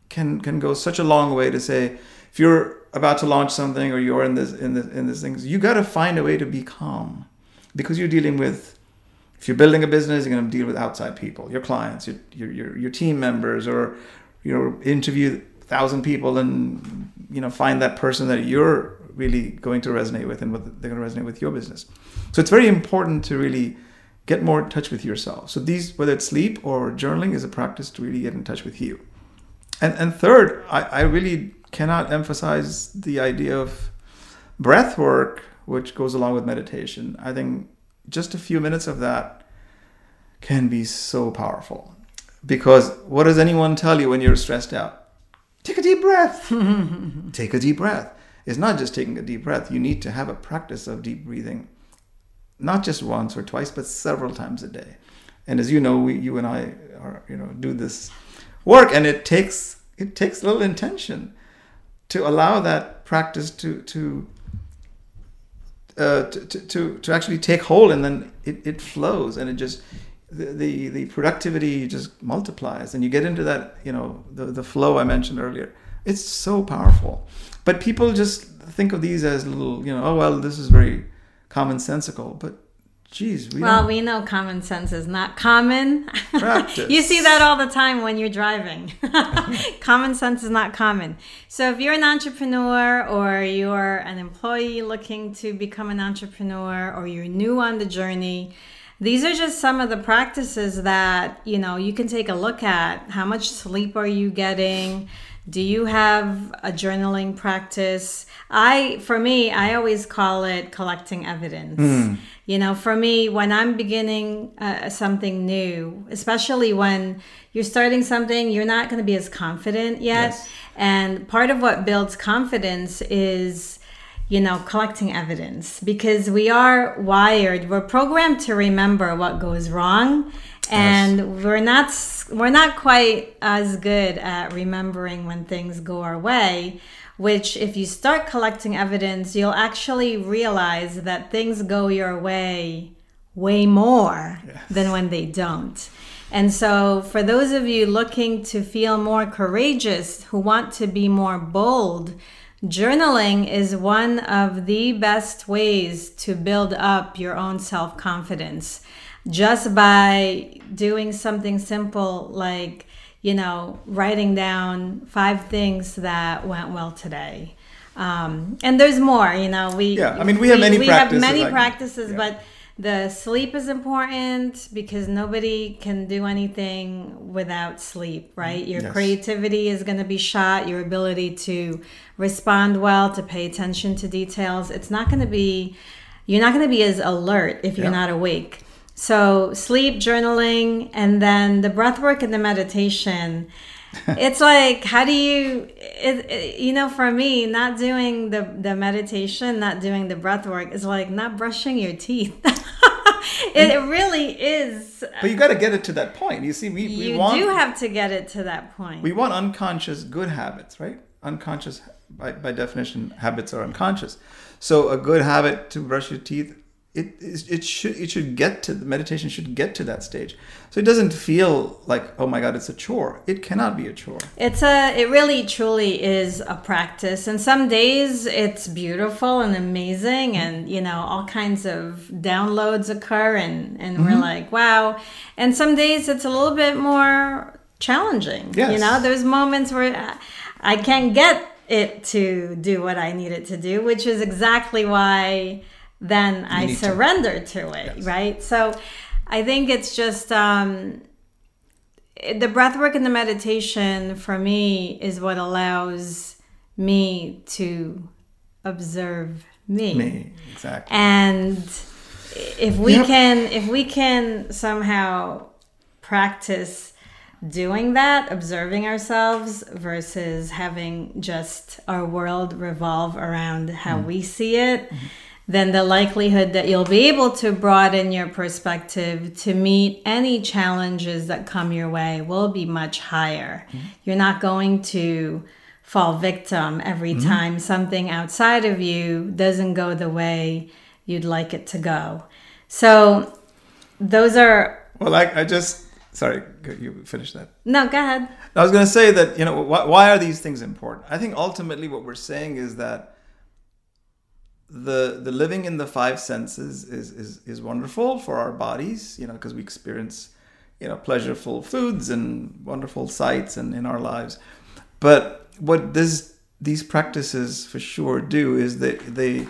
can can go such a long way to say if you're about to launch something or you're in this in this in this things, you got to find a way to be calm because you're dealing with if you're building a business, you're going to deal with outside people, your clients, your your your, your team members, or you know interview thousand people and you know find that person that you're really going to resonate with and what they're going to resonate with your business. So it's very important to really get more in touch with yourself. So these, whether it's sleep or journaling, is a practice to really get in touch with you. And and third, I, I really cannot emphasize the idea of breath work, which goes along with meditation. I think just a few minutes of that can be so powerful. Because what does anyone tell you when you're stressed out? Take a deep breath. Take a deep breath. It's not just taking a deep breath. You need to have a practice of deep breathing, not just once or twice, but several times a day. And as you know, we, you and I are, you know, do this work, and it takes it takes little intention to allow that practice to to uh, to, to, to, to actually take hold and then it, it flows and it just the, the the productivity just multiplies and you get into that you know the, the flow i mentioned earlier it's so powerful but people just think of these as little you know oh well this is very commonsensical but geez we well we know common sense is not common. Practice. you see that all the time when you're driving. Common sense is not common. So if you're an entrepreneur or you're an employee looking to become an entrepreneur or you're new on the journey these are just some of the practices that you know you can take a look at. How much sleep are you getting do you have a journaling practice? I for me i always call it collecting evidence. You know for me when i'm beginning uh, something new especially when you're starting something you're not going to be as confident yet. Yes. and part of what builds confidence is you know, collecting evidence because we are wired, we're programmed to remember what goes wrong and we're not we're not quite as good at remembering when things go our way which if you start collecting evidence you'll actually realize that things go your way way more than when they don't. And so for those of you looking to feel more courageous who want to be more bold Journaling is one of the best ways to build up your own self confidence just by doing something simple like, you know, writing down five things that went well today. Um, and there's more, you know, we Yeah, I mean, we have many we have practices, many like- practices, yeah. but the sleep is important because nobody can do anything without sleep, right? Your Yes. creativity is going to be shot, your ability to respond well, to pay attention to details. It's not going to be, you're not going to be as alert if you're not awake. So, sleep, journaling, and then the breath work and the meditation. it's like how do you it, it- you know for me not doing the the meditation not doing the breath work is like not brushing your teeth it, it really is But you got to get it to that point. You see, we, we you want do have to get it to that point we want unconscious good habits, right? Unconscious, by, by definition, habits are unconscious. So a good habit to brush your teeth, it it should it should get to the meditation should get to that stage. So it doesn't feel like oh my god, it's a chore. It cannot be a chore. It's a it really truly is a practice and some days it's beautiful and amazing and mm-hmm. you know all kinds of downloads occur and and we're mm-hmm. like wow and some days it's a little bit more challenging yes. you know there's moments where I- I can't get it to do what I need it to do which is exactly why then I need to. surrender to, it Yes. right so I think it's just um the breath work and the meditation for me is what allows me to observe me, Me exactly. and if we Yep. can if we can somehow practice doing that observing ourselves versus having just our world revolve around how we see it then the likelihood that you'll be able to broaden your perspective to meet any challenges that come your way will be much higher. Mm-hmm. You're not going to fall victim every mm-hmm. time something outside of you doesn't go the way you'd like it to go. So, those are Well, I, I just sorry, you finish that. no, go ahead. I was going to say that you know why, why are these things important? I think ultimately what we're saying is that the the living in the five senses is is, is wonderful for our bodies, you know, because we experience you know pleasureful foods and wonderful sights and in our lives. But what this these practices for sure do is that they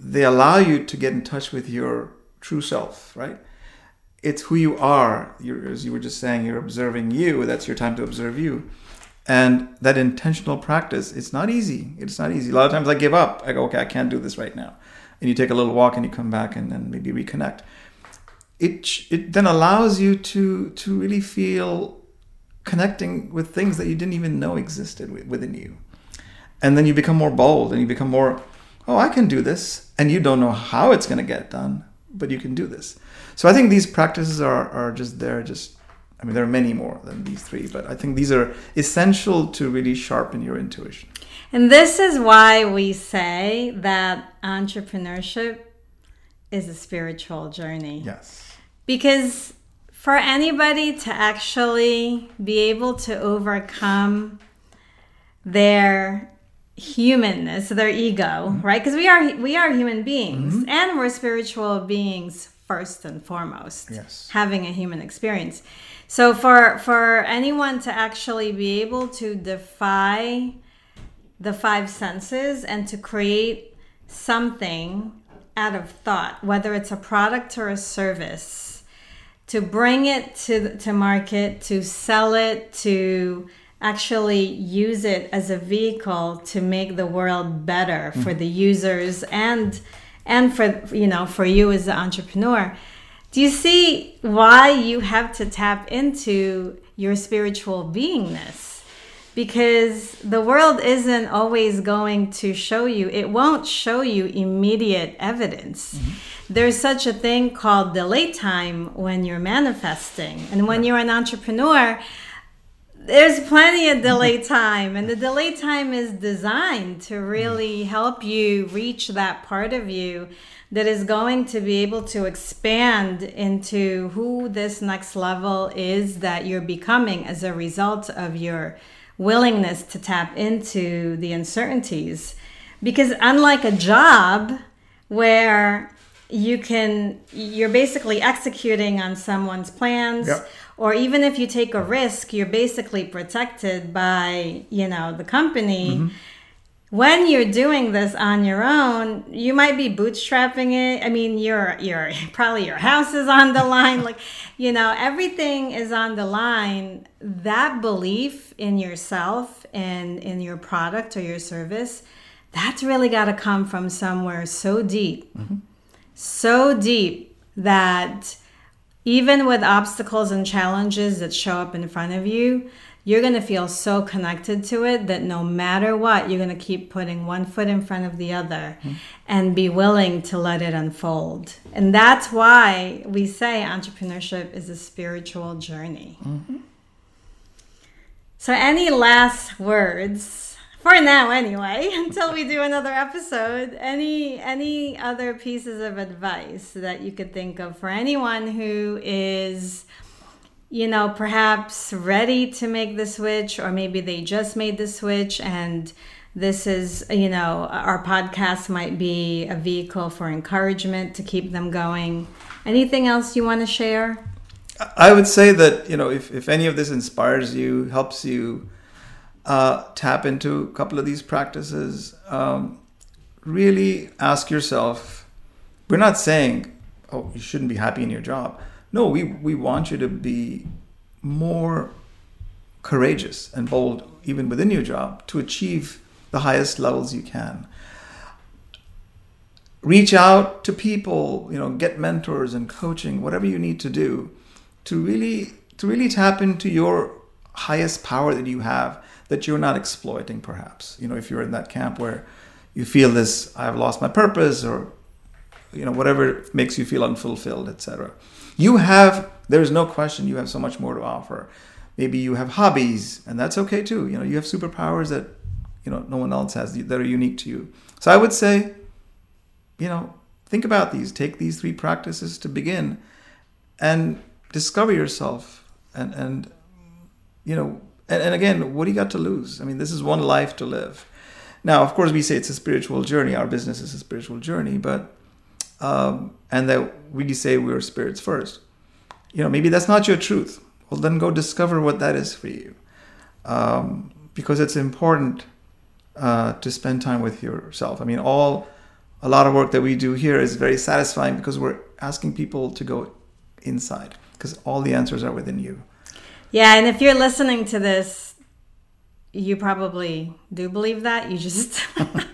they allow you to get in touch with your true self, right? it's who you are. You're, as you were just saying, you're observing you. That's your time to observe you. And that intentional practice, it's not easy. It's not easy. A lot of times I give up. I go, okay, I can't do this right now. And you take a little walk and you come back and then maybe reconnect. It, it then allows you to, to really feel connecting with things that you didn't even know existed within you. And then you become more bold and you become more, oh, I can do this. And you don't know how it's going to get done, but you can do this. So I think these practices are, are just there, just, I mean, there are many more than these three, but I think these are essential to really sharpen your intuition. And this is why we say that entrepreneurship is a spiritual journey. Yes. Because for anybody to actually be able to overcome their humanness, their ego, mm-hmm. right? Because we are we are human beings mm-hmm. and we're spiritual beings first and foremost. Yes. Having a human experience. So for for anyone to actually be able to defy the five senses and to create something out of thought, whether it's a product or a service, to bring it to to market, to sell it, to actually use it as a vehicle to make the world better hmm. for the users and and for you know for you as the entrepreneur. Do you see why you have to tap into your spiritual beingness? because the world isn't always going to show you it won't show you immediate evidence. Mm-hmm. There's such a thing called delay time when you're manifesting. And when you're an entrepreneur there's plenty of mm-hmm. delay time and the delay time is designed to really mm. help you reach that part of you that is going to be able to expand into who this next level is that you're becoming as a result of your willingness to tap into the uncertainties. Because unlike a job where you can you're basically executing on someone's plans. Yep. or even if you take a risk you're basically protected by you know the company. Mm-hmm. When you're doing this on your own you might be bootstrapping it. I mean your your probably your house is on the line. Like you know everything is on the line. That belief in yourself and in your product or your service that's really got to come from somewhere so deep mm-hmm. So deep that even with obstacles and challenges that show up in front of you you're going to feel so connected to it that no matter what, you're going to keep putting one foot in front of the other mm-hmm. and be willing to let it unfold. And that's why we say entrepreneurship is a spiritual journey. Mm-hmm. So, any last words? For now, anyway, until we do another episode. Any any other pieces of advice that you could think of for anyone who is you know, perhaps ready to make the switch, or maybe they just made the switch and this is, you know, our podcast might be a vehicle for encouragement to keep them going. Anything else you want to share? I would say that, you know, if, if any of this inspires you, helps you uh, tap into a couple of these practices, um, really ask yourself we're not saying, oh, you shouldn't be happy in your job no, we, we want you to be more courageous and bold, even within your job, to achieve the highest levels you can. Reach out to people, you know, get mentors and coaching, whatever you need to do to really to really tap into your highest power that you have that you're not exploiting perhaps. You know, if you're in that camp where you feel this I've lost my purpose or you know whatever makes you feel unfulfilled, etc you have there's no question you have so much more to offer. Maybe you have hobbies and that's okay too. You know you have superpowers that you know no one else has that are unique to you. So i would say you know think about these. Take these three practices to begin and discover yourself and and you know and, and again what do you got to lose i mean this is one life to live now of course we say it's a spiritual journey our business is a spiritual journey but um, and that we say we're spirits first. You know, maybe that's not your truth. Well, then go discover what that is for you, um, because it's important uh, to spend time with yourself. I mean, all a lot of work that we do here is very satisfying because we're asking people to go inside, because all the answers are within you. Yeah, and if you're listening to this, you probably do believe that. You just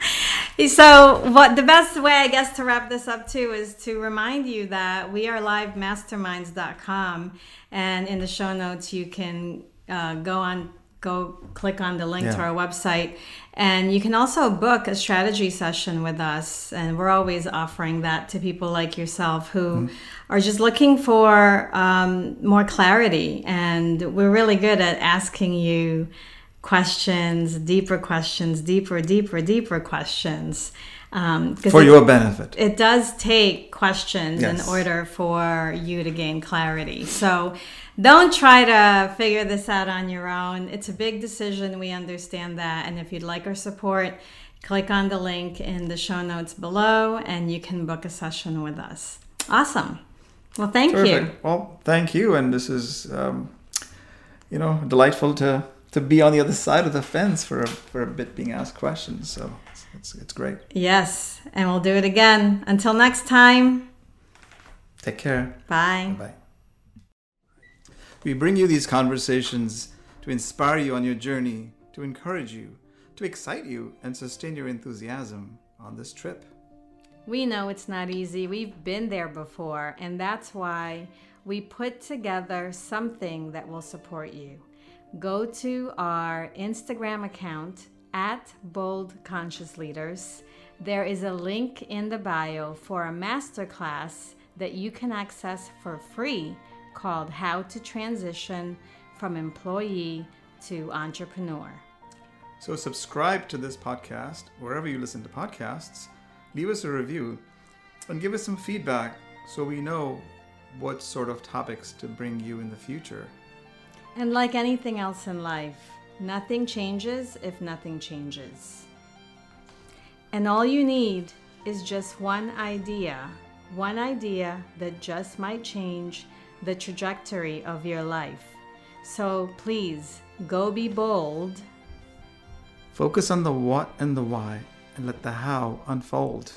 So, what the best way, I guess, to wrap this up too is to remind you that we are livemasterminds.com, and in the show notes you can uh, go on, go click on the link yeah. to our website, and you can also book a strategy session with us, and we're always offering that to people like yourself who mm-hmm. are just looking for um, more clarity, and we're really good at asking you questions, deeper questions, deeper, deeper, deeper questions. Um, for it, your benefit. It does take questions yes. in order for you to gain clarity. So don't try to figure this out on your own. It's a big decision. We understand that. And if you'd like our support, click on the link in the show notes below and you can book a session with us. Awesome. Well, thank Terrific. you. Well, thank you. And this is, um, you know, delightful to to be on the other side of the fence for a, for a bit being asked questions. So it's, it's, it's great. Yes. And we'll do it again. Until next time. Take care. Bye. Bye. We bring you these conversations to inspire you on your journey, to encourage you, to excite you, and sustain your enthusiasm on this trip. We know it's not easy. We've been there before, and that's why we put together something that will support you go to our Instagram account at Bold Conscious Leaders. There is a link in the bio for a masterclass that you can access for free called How to Transition from Employee to Entrepreneur. So, subscribe to this podcast wherever you listen to podcasts, leave us a review, and give us some feedback so we know what sort of topics to bring you in the future. And like anything else in life, nothing changes if nothing changes. And all you need is just one idea, one idea that just might change the trajectory of your life. So please go be bold. Focus on the what and the why and let the how unfold.